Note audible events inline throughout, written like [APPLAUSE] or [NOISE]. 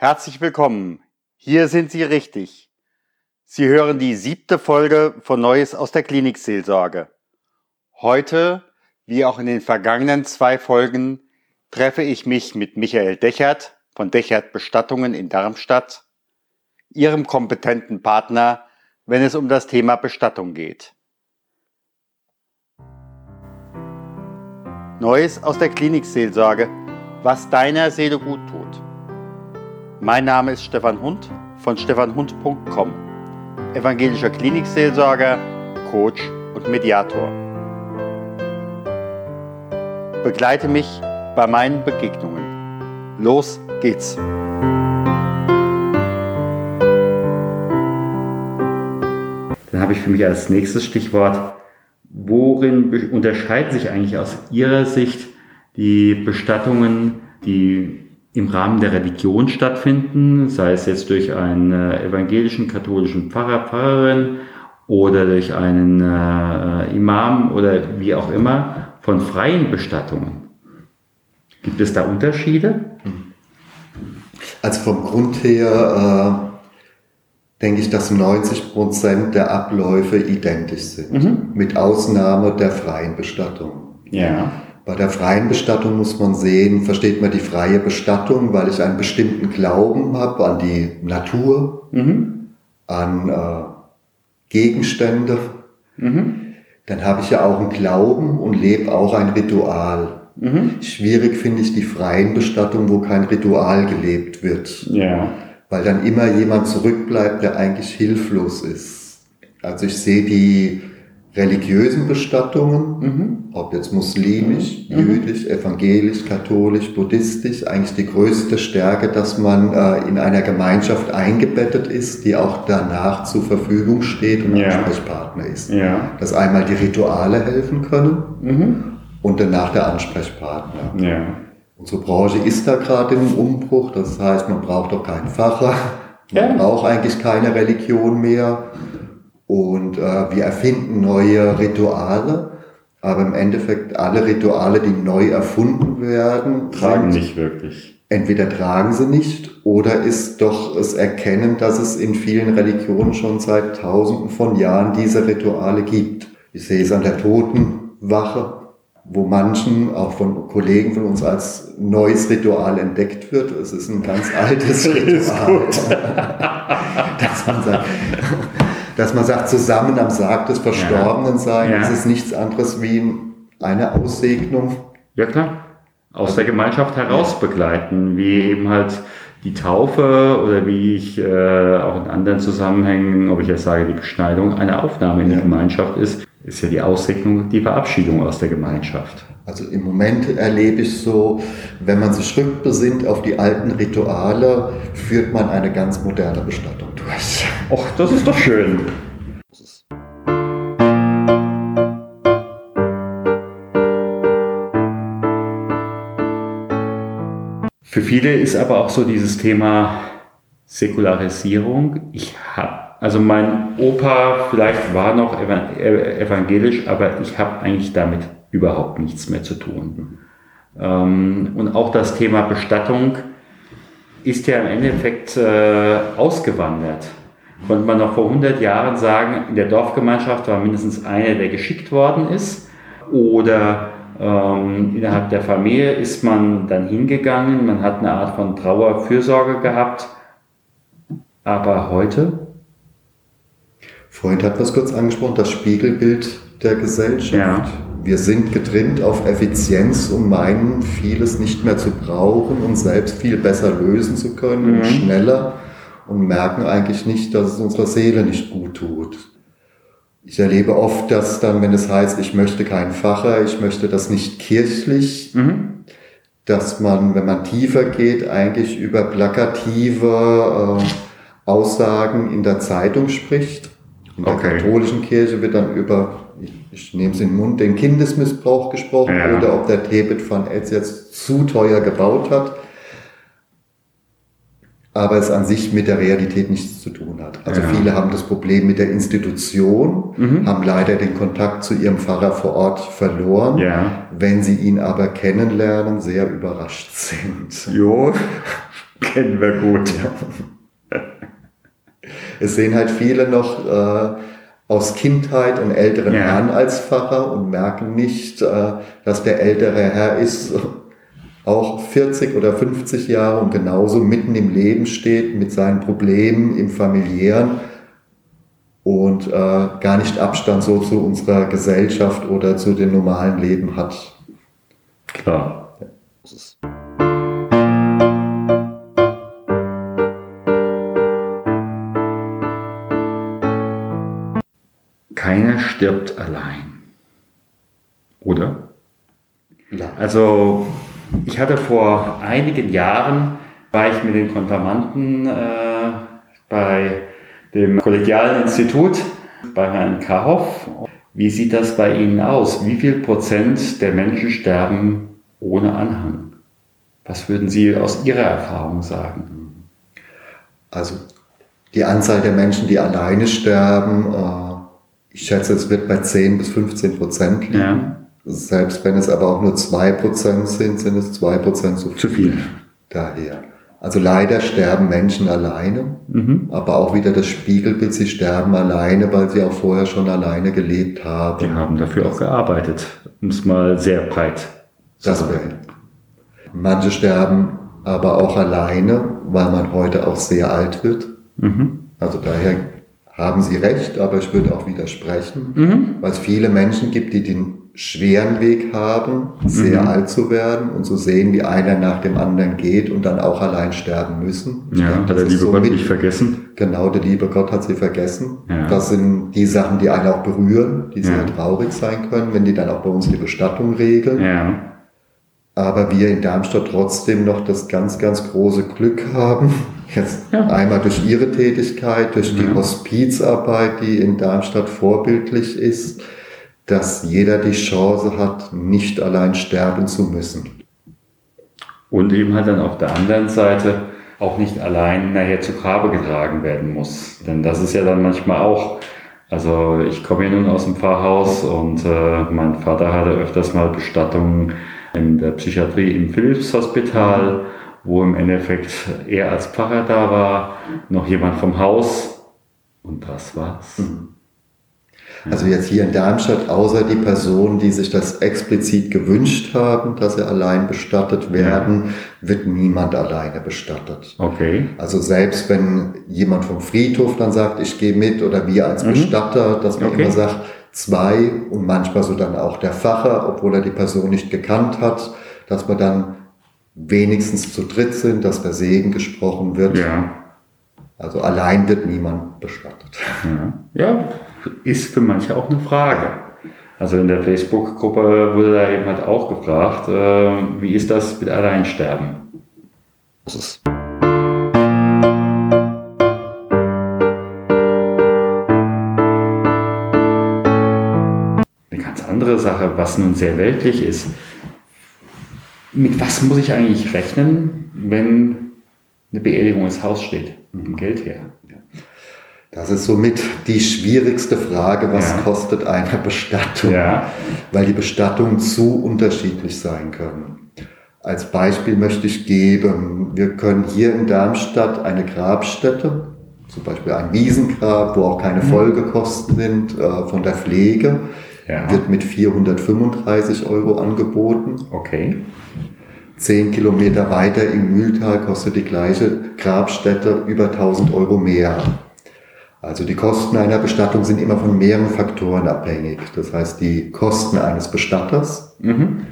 Herzlich willkommen. Hier sind Sie richtig. Sie hören die siebte Folge von Neues aus der Klinikseelsorge. Heute, wie auch in den vergangenen zwei Folgen, treffe ich mich mit Michael Dechert von Dechert Bestattungen in Darmstadt, Ihrem kompetenten Partner, wenn es um das Thema Bestattung geht. Neues aus der Klinikseelsorge, was deiner Seele gut tut. Mein Name ist Stefan Hund von stefanhund.com, evangelischer Klinikseelsorger, Coach und Mediator. Begleite mich bei meinen Begegnungen. Los geht's! Dann habe ich für mich als nächstes Stichwort worin unterscheiden sich eigentlich aus Ihrer Sicht die Bestattungen, die im Rahmen der Religion stattfinden, sei es jetzt durch einen äh, evangelischen, katholischen Pfarrer, Pfarrerin oder durch einen äh, Imam oder wie auch immer, von freien Bestattungen? Gibt es da Unterschiede? Also vom Grund her äh denke ich, dass 90 Prozent der Abläufe identisch sind, mhm. mit Ausnahme der freien Bestattung. Ja. Bei der freien Bestattung muss man sehen, versteht man die freie Bestattung, weil ich einen bestimmten Glauben habe an die Natur, mhm. an äh, Gegenstände. Mhm. Dann habe ich ja auch einen Glauben und lebe auch ein Ritual. Mhm. Schwierig finde ich die freien Bestattungen, wo kein Ritual gelebt wird. Ja weil dann immer jemand zurückbleibt, der eigentlich hilflos ist. Also ich sehe die religiösen Bestattungen, mhm. ob jetzt muslimisch, mhm. jüdisch, evangelisch, katholisch, buddhistisch, eigentlich die größte Stärke, dass man äh, in einer Gemeinschaft eingebettet ist, die auch danach zur Verfügung steht und ja. Ansprechpartner ist. Ja. Dass einmal die Rituale helfen können mhm. und danach der Ansprechpartner. Ja. Unsere Branche ist da gerade im Umbruch, das heißt, man braucht auch keinen Pfarrer, man braucht eigentlich keine Religion mehr und äh, wir erfinden neue Rituale, aber im Endeffekt alle Rituale, die neu erfunden werden, tragen nicht wirklich. Entweder tragen sie nicht oder ist doch es Erkennen, dass es in vielen Religionen schon seit Tausenden von Jahren diese Rituale gibt. Ich sehe es an der Totenwache, wo manchen, auch von Kollegen von uns, als neues Ritual entdeckt wird. Es ist ein ganz altes [LAUGHS] Ritual. [LAUGHS] dass, man sagt, dass man sagt, zusammen am Sarg des Verstorbenen sein, ja. das ist nichts anderes wie eine Aussegnung. Ja klar, aus der Gemeinschaft heraus begleiten, wie eben halt die Taufe oder wie ich äh, auch in anderen Zusammenhängen, ob ich jetzt sage, die Beschneidung, eine Aufnahme in ja. die Gemeinschaft ist ist ja die Aussegnung, die Verabschiedung aus der Gemeinschaft. Also im Moment erlebe ich so, wenn man sich rückbesinnt auf die alten Rituale, führt man eine ganz moderne Bestattung durch. Och, das ist doch schön. Für viele ist aber auch so dieses Thema Säkularisierung. Ich habe also mein Opa vielleicht war noch evangelisch, aber ich habe eigentlich damit überhaupt nichts mehr zu tun. Ähm, und auch das Thema Bestattung ist ja im Endeffekt äh, ausgewandert. Konnte man noch vor 100 Jahren sagen, in der Dorfgemeinschaft war mindestens einer, der geschickt worden ist. Oder ähm, innerhalb der Familie ist man dann hingegangen, man hat eine Art von Trauerfürsorge gehabt. Aber heute Freund hat was kurz angesprochen, das Spiegelbild der Gesellschaft. Ja. Wir sind getrimmt auf Effizienz und meinen, vieles nicht mehr zu brauchen und selbst viel besser lösen zu können mhm. und schneller und merken eigentlich nicht, dass es unserer Seele nicht gut tut. Ich erlebe oft, dass dann, wenn es heißt, ich möchte keinen Facher, ich möchte das nicht kirchlich, mhm. dass man, wenn man tiefer geht, eigentlich über plakative äh, Aussagen in der Zeitung spricht in der okay. katholischen Kirche wird dann über, ich, ich nehme es in den Mund, den Kindesmissbrauch gesprochen ja. oder ob der Tebet van Etz jetzt zu teuer gebaut hat. Aber es an sich mit der Realität nichts zu tun hat. Also ja. viele haben das Problem mit der Institution, mhm. haben leider den Kontakt zu ihrem Pfarrer vor Ort verloren. Ja. Wenn sie ihn aber kennenlernen, sehr überrascht [LAUGHS] sind. Jo. Kennen wir gut. Es sehen halt viele noch äh, aus Kindheit einen älteren Ja. Herrn als Pfarrer und merken nicht, äh, dass der ältere Herr ist auch 40 oder 50 Jahre und genauso mitten im Leben steht mit seinen Problemen im familiären und äh, gar nicht Abstand so zu unserer Gesellschaft oder zu dem normalen Leben hat. Klar. Keiner stirbt allein. Oder? Ja. Also ich hatte vor einigen Jahren, war ich mit den Konfirmanden äh, bei dem Kollegialen Institut bei Herrn Kahoff. Wie sieht das bei Ihnen aus? Wie viel Prozent der Menschen sterben ohne Anhang? Was würden Sie aus Ihrer Erfahrung sagen? Also die Anzahl der Menschen, die alleine sterben, äh, ich schätze, es wird bei 10 bis 15 Prozent liegen. Ja. Selbst wenn es aber auch nur 2 Prozent sind, sind es 2 Prozent zu viel. Zu viel. Daher. Also leider sterben Menschen alleine, Mhm. aber auch wieder das Spiegelbild, sie sterben alleine, weil sie auch vorher schon alleine gelebt haben. Die haben dafür auch gearbeitet, um es mal sehr breit zu Das sagen. Manche sterben aber auch alleine, weil man heute auch sehr alt wird. Mhm. Also daher haben Sie recht, aber ich würde auch widersprechen, Mhm. weil es viele Menschen gibt, die den schweren Weg haben, sehr Mhm. alt zu werden und zu sehen, wie einer nach dem anderen geht und dann auch allein sterben müssen. Ja, denke, hat der liebe so Gott mit- nicht vergessen. Genau, der liebe Gott hat sie vergessen. Ja. Das sind die Sachen, die einen auch berühren, die sehr Ja. traurig sein können, wenn die dann auch bei uns die Bestattung regeln. Ja. Aber wir in Darmstadt trotzdem noch das ganz, ganz große Glück haben, [LAUGHS] jetzt Ja. einmal durch Ihre Tätigkeit, durch die. Hospizarbeit, die in Darmstadt vorbildlich ist, dass jeder die Chance hat, nicht allein sterben zu müssen. Und eben halt dann auf der anderen Seite auch nicht allein nachher zu Grabe getragen werden muss. Denn das ist ja dann manchmal auch, also ich komme ja nun aus dem Pfarrhaus und äh, mein Vater hatte öfters mal Bestattungen in der Psychiatrie im Philips-Hospital, wo im Endeffekt er als Pfarrer da war, noch jemand vom Haus und das war's. Also jetzt hier in Darmstadt, außer die Personen, die sich das explizit gewünscht haben, dass sie allein bestattet werden, wird niemand alleine bestattet. Okay. Also selbst wenn jemand vom Friedhof dann sagt, ich gehe mit oder wir als Mhm. Bestatter, dass man Okay. immer sagt, zwei und manchmal so dann auch der Pfarrer, obwohl er die Person nicht gekannt hat, dass wir dann wenigstens zu dritt sind, dass der Segen gesprochen wird. Ja. Also allein wird niemand bestattet. Ja. ja, ist für manche auch eine Frage. Also in der Facebook-Gruppe wurde da eben halt auch gefragt, äh, wie ist das mit Alleinsterben? Das ist Eine ganz andere Sache, was nun sehr weltlich ist. Mit was muss ich eigentlich rechnen, wenn eine Beerdigung ins Haus steht? Mit dem Geld her. Das ist somit die schwierigste Frage, was Ja. kostet eine Bestattung? Ja. Weil die Bestattungen zu unterschiedlich sein können. Als Beispiel möchte ich geben, wir können hier in Darmstadt eine Grabstätte, zum Beispiel ein Wiesengrab, wo auch keine Folgekosten sind äh, von der Pflege, Ja. wird mit 435 Euro angeboten. Okay. Zehn Kilometer weiter im Mühltal kostet die gleiche Grabstätte über 1000 Euro mehr. Also die Kosten einer Bestattung sind immer von mehreren Faktoren abhängig. Das heißt, die Kosten eines Bestatters, Mhm.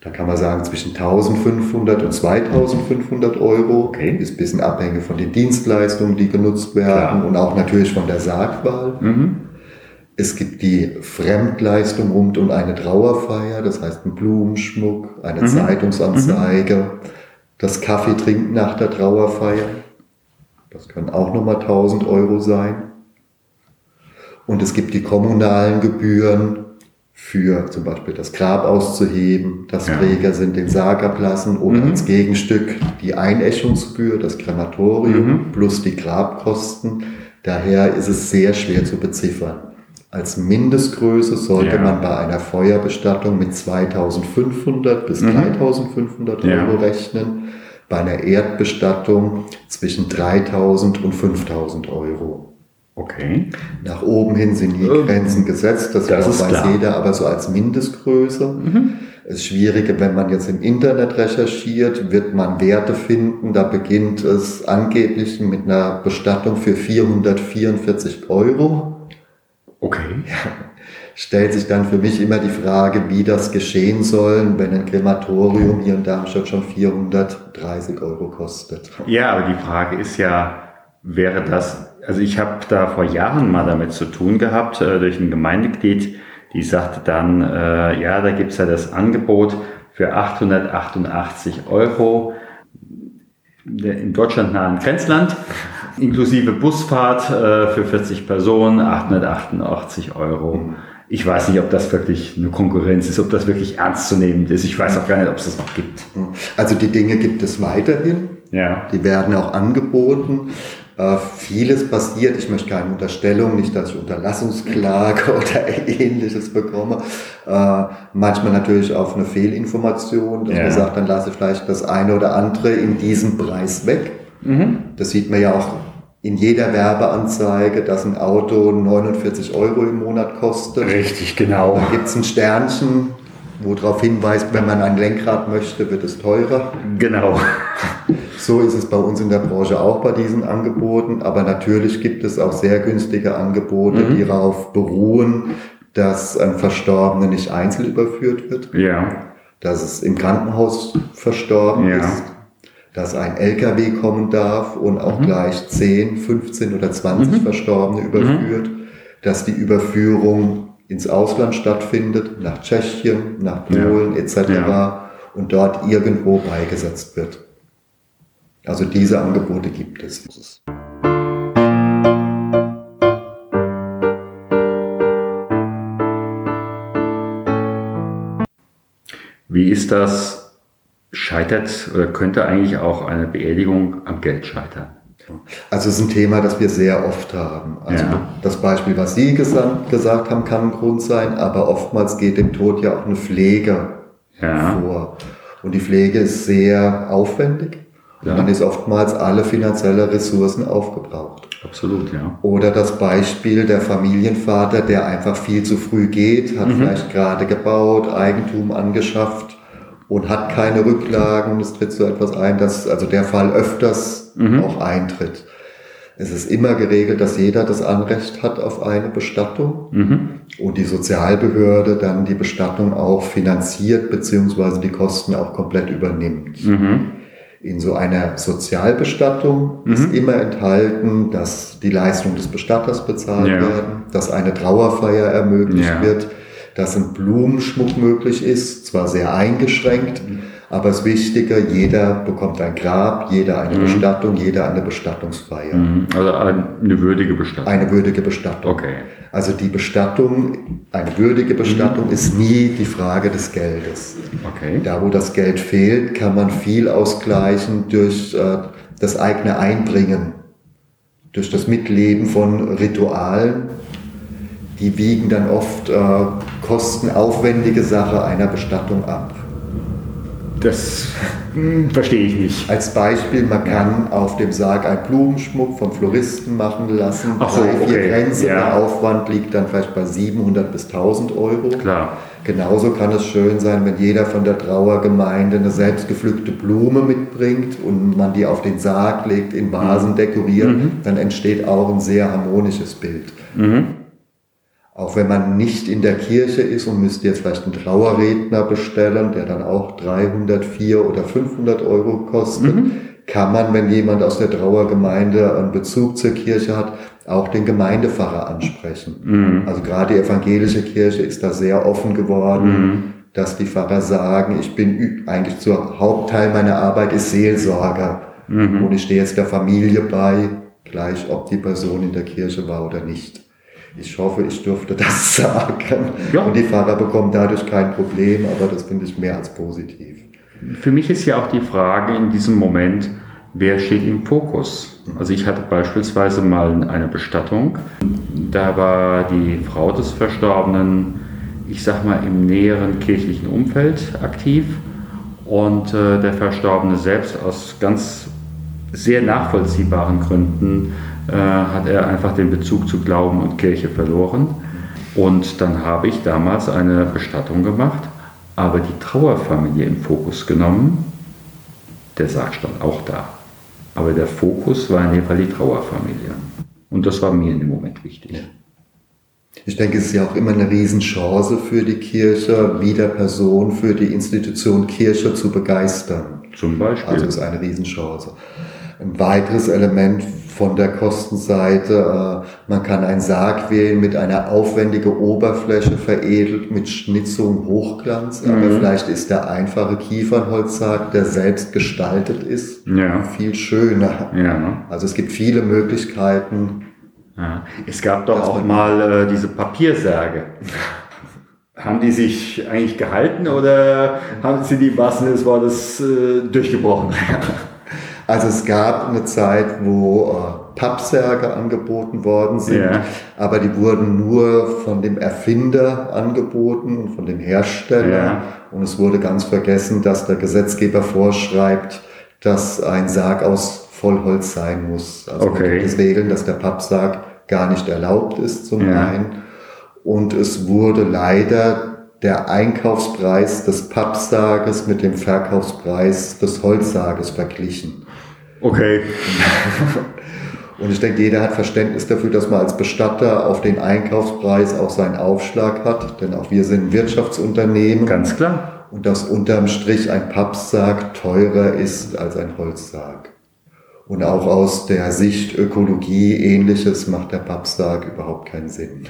da kann man sagen zwischen 1500 und 2500 Euro, Okay. ist ein bisschen abhängig von den Dienstleistungen, die genutzt werden Klar. und auch natürlich von der Sargwahl. Mhm. Es gibt die Fremdleistung rund um eine Trauerfeier, das heißt ein Blumenschmuck, eine Mhm. Zeitungsanzeige, das Kaffee trinken nach der Trauerfeier. Das können auch nochmal 1000 Euro sein. Und es gibt die kommunalen Gebühren für zum Beispiel das Grab auszuheben, das Ja. Träger sind den Sarg ablassen oder Mhm. als Gegenstück die Einäschungsgebühr, das Krematorium Mhm. plus die Grabkosten. Daher ist es sehr schwer zu beziffern. Als Mindestgröße sollte Ja. man bei einer Feuerbestattung mit 2500 bis Mhm. 3500 Ja. Euro rechnen. Bei einer Erdbestattung zwischen 3000 und 5000 Euro. Okay. Nach oben hin sind die Grenzen gesetzt, das, das weiß klar. jeder, aber so als Mindestgröße. Mhm. Das Schwierige, wenn man jetzt im Internet recherchiert, wird man Werte finden. Da beginnt es angeblich mit einer Bestattung für 444 Euro. Okay. Ja. Stellt sich dann für mich immer die Frage, wie das geschehen soll, wenn ein Krematorium hier in Darmstadt schon 430 Euro kostet. Ja, aber die Frage ist ja, wäre das also ich habe da vor Jahren mal damit zu tun gehabt, äh, durch ein Gemeindeglied, die sagte dann, äh, ja, da gibt's ja das Angebot für 888 Euro in Deutschland nahen Grenzland, inklusive Busfahrt äh, für 40 Personen, 888 Euro. Ich weiß nicht, ob das wirklich eine Konkurrenz ist, ob das wirklich ernstzunehmend ist. Ich weiß auch gar nicht, ob es das noch gibt. Also die Dinge gibt es weiterhin. Ja. Die werden auch angeboten. Äh, vieles passiert, ich möchte keine Unterstellung, nicht, dass ich Unterlassungsklage [LAUGHS] oder ähnliches bekomme. Äh, manchmal natürlich auf eine Fehlinformation, dass ja. man sagt, dann lasse ich vielleicht das eine oder andere in diesem Preis weg. Mhm. Das sieht man ja auch in jeder Werbeanzeige, dass ein Auto 49 Euro im Monat kostet. Richtig, genau. Da gibt es ein Sternchen, wo darauf hinweist, wenn man ein Lenkrad möchte, wird es teurer. Genau. So ist es bei uns in der Branche auch bei diesen Angeboten. Aber natürlich gibt es auch sehr günstige Angebote, mhm. die darauf beruhen, dass ein Verstorbener nicht einzeln überführt wird. Ja. Dass es im Krankenhaus verstorben ja. ist. Dass ein LKW kommen darf und auch mhm. gleich 10, 15 oder 20 mhm. Verstorbene überführt. Mhm. Dass die Überführung ins Ausland stattfindet, nach Tschechien, nach Polen ja. etc. Ja. und dort irgendwo beigesetzt wird. Also diese Angebote gibt es. Wie ist das? Scheitert oder könnte eigentlich auch eine Beerdigung am Geld scheitern? Also es ist ein Thema, das wir sehr oft haben. Also ja. das Beispiel, was Sie gesagt, gesagt haben, kann ein Grund sein, aber oftmals geht dem Tod ja auch eine Pflege ja. vor. Und die Pflege ist sehr aufwendig. Ja. Und dann ist oftmals alle finanzielle Ressourcen aufgebraucht. Absolut, ja. Oder das Beispiel der Familienvater, der einfach viel zu früh geht, hat mhm. vielleicht gerade gebaut, Eigentum angeschafft und hat keine Rücklagen. Es tritt so etwas ein, dass also der Fall öfters mhm. auch eintritt. Es ist immer geregelt, dass jeder das Anrecht hat auf eine Bestattung mhm. und die Sozialbehörde dann die Bestattung auch finanziert beziehungsweise die Kosten auch komplett übernimmt. Mhm. In so einer Sozialbestattung mhm. ist immer enthalten, dass die Leistungen des Bestatters bezahlt ja. werden, dass eine Trauerfeier ermöglicht ja. wird, dass ein Blumenschmuck möglich ist, zwar sehr eingeschränkt, aber das Wichtige, jeder bekommt ein Grab, jeder eine mhm. Bestattung, jeder eine Bestattungsfeier. Mhm. Also eine würdige Bestattung. Eine würdige Bestattung. Okay. Also die Bestattung, eine würdige Bestattung mhm. ist nie die Frage des Geldes. Okay. Da, wo das Geld fehlt, kann man viel ausgleichen durch äh, das eigene Einbringen, durch das Mitleben von Ritualen. Die wiegen dann oft äh, kostenaufwendige Sache einer Bestattung ab. Das hm, verstehe ich nicht. Als Beispiel, man kann auf dem Sarg einen Blumenschmuck vom Floristen machen lassen. Ach so, Drei, vier okay. Grenze. Ja. Der Aufwand liegt dann vielleicht bei 700 bis 1000 Euro. Klar. Genauso kann es schön sein, wenn jeder von der Trauergemeinde eine selbstgepflückte Blume mitbringt und man die auf den Sarg legt, in Vasen mhm. dekoriert, mhm. dann entsteht auch ein sehr harmonisches Bild. Mhm. Auch wenn man nicht in der Kirche ist und müsste jetzt vielleicht einen Trauerredner bestellen, der dann auch 300, 400 oder 500 Euro kostet, mhm. kann man, wenn jemand aus der Trauergemeinde einen Bezug zur Kirche hat, auch den Gemeindepfarrer ansprechen. Mhm. Also gerade die evangelische Kirche ist da sehr offen geworden, mhm. dass die Pfarrer sagen, ich bin eigentlich zur Hauptteil meiner Arbeit ist Seelsorger mhm. und ich stehe jetzt der Familie bei, gleich ob die Person in der Kirche war oder nicht. Ich hoffe, ich dürfte [LAUGHS] das sagen. Ja. Und die Fahrer bekommen dadurch kein Problem, aber das finde ich mehr als positiv. Für mich ist ja auch die Frage in diesem Moment, wer steht im Fokus? Also ich hatte beispielsweise mal eine Bestattung, da war die Frau des Verstorbenen, ich sag mal, im näheren kirchlichen Umfeld aktiv Und äh, der Verstorbene selbst aus ganz sehr nachvollziehbaren Gründen äh, hat er einfach den Bezug zu Glauben und Kirche verloren. Und dann habe ich damals eine Bestattung gemacht, aber die Trauerfamilie im Fokus genommen. Der Sarg stand auch da. Aber der Fokus war in dem Fall die Trauerfamilie. Und das war mir in dem Moment wichtig. Ich denke, es ist ja auch immer eine Riesenchance für die Kirche, wieder Person für die Institution Kirche zu begeistern. Zum Beispiel. Also ist eine Riesenchance. Ein weiteres Element von der Kostenseite, äh, man kann einen Sarg wählen mit einer aufwendigen Oberfläche, veredelt mit Schnitzung, Hochglanz, mhm. aber vielleicht ist der einfache Kiefernholzsarg, der selbst gestaltet ist, ja. viel schöner. Ja. Also es gibt viele Möglichkeiten. Ja. Es gab doch auch mal äh, diese Papiersärge. haben die sich eigentlich gehalten oder haben sie die Massen des Wortes äh, durchgebrochen? [LAUGHS] Also es gab eine Zeit, wo äh, Pappsärge angeboten worden sind, ja. aber die wurden nur von dem Erfinder angeboten, von dem Hersteller. Ja. Und es wurde ganz vergessen, dass der Gesetzgeber vorschreibt, dass ein Sarg aus Vollholz sein muss. Also okay. gibt es Regeln, dass der Pappsarg gar nicht erlaubt ist zum ja. einen. Und es wurde leider der Einkaufspreis des Pappsarges mit dem Verkaufspreis des Holzsarges verglichen. Okay. [LAUGHS] Und ich denke, jeder hat Verständnis dafür, dass man als Bestatter auf den Einkaufspreis auch seinen Aufschlag hat, denn auch wir sind ein Wirtschaftsunternehmen. Ganz klar. Und dass unterm Strich ein Pappsarg teurer ist als ein Holzsarg. Und auch aus der Sicht Ökologie ähnliches macht der Pappsarg überhaupt keinen Sinn.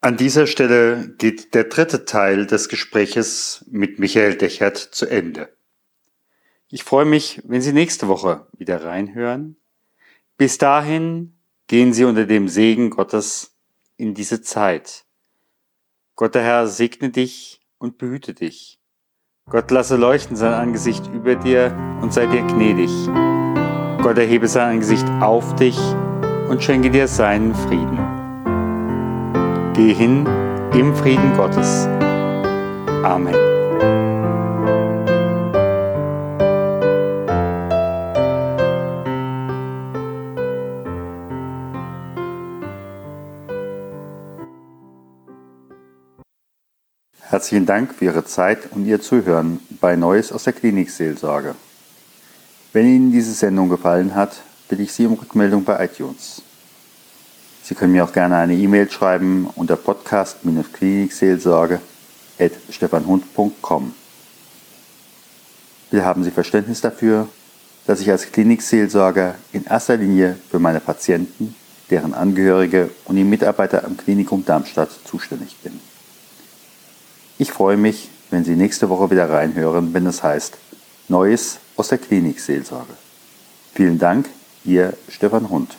An dieser Stelle geht der dritte Teil des Gespräches mit Michael Dechert zu Ende. Ich freue mich, wenn Sie nächste Woche wieder reinhören. Bis dahin gehen Sie unter dem Segen Gottes in diese Zeit. Gott der Herr segne dich und behüte dich. Gott lasse leuchten sein Angesicht über dir und sei dir gnädig. Gott erhebe sein Angesicht auf dich und schenke dir seinen Frieden. Geh hin im Frieden Gottes. Amen. Herzlichen Dank für Ihre Zeit und Ihr Zuhören bei Neues aus der Klinikseelsorge. Wenn Ihnen diese Sendung gefallen hat, bitte ich Sie um Rückmeldung bei iTunes. Sie können mir auch gerne eine E-Mail schreiben unter podcast-klinikseelsorge.stefanhund.com. Wir haben Sie Verständnis dafür, dass ich als Klinikseelsorger in erster Linie für meine Patienten, deren Angehörige und die Mitarbeiter am Klinikum Darmstadt zuständig bin. Ich freue mich, wenn Sie nächste Woche wieder reinhören, wenn es heißt Neues aus der Klinikseelsorge. Vielen Dank, Ihr Stefan Hund.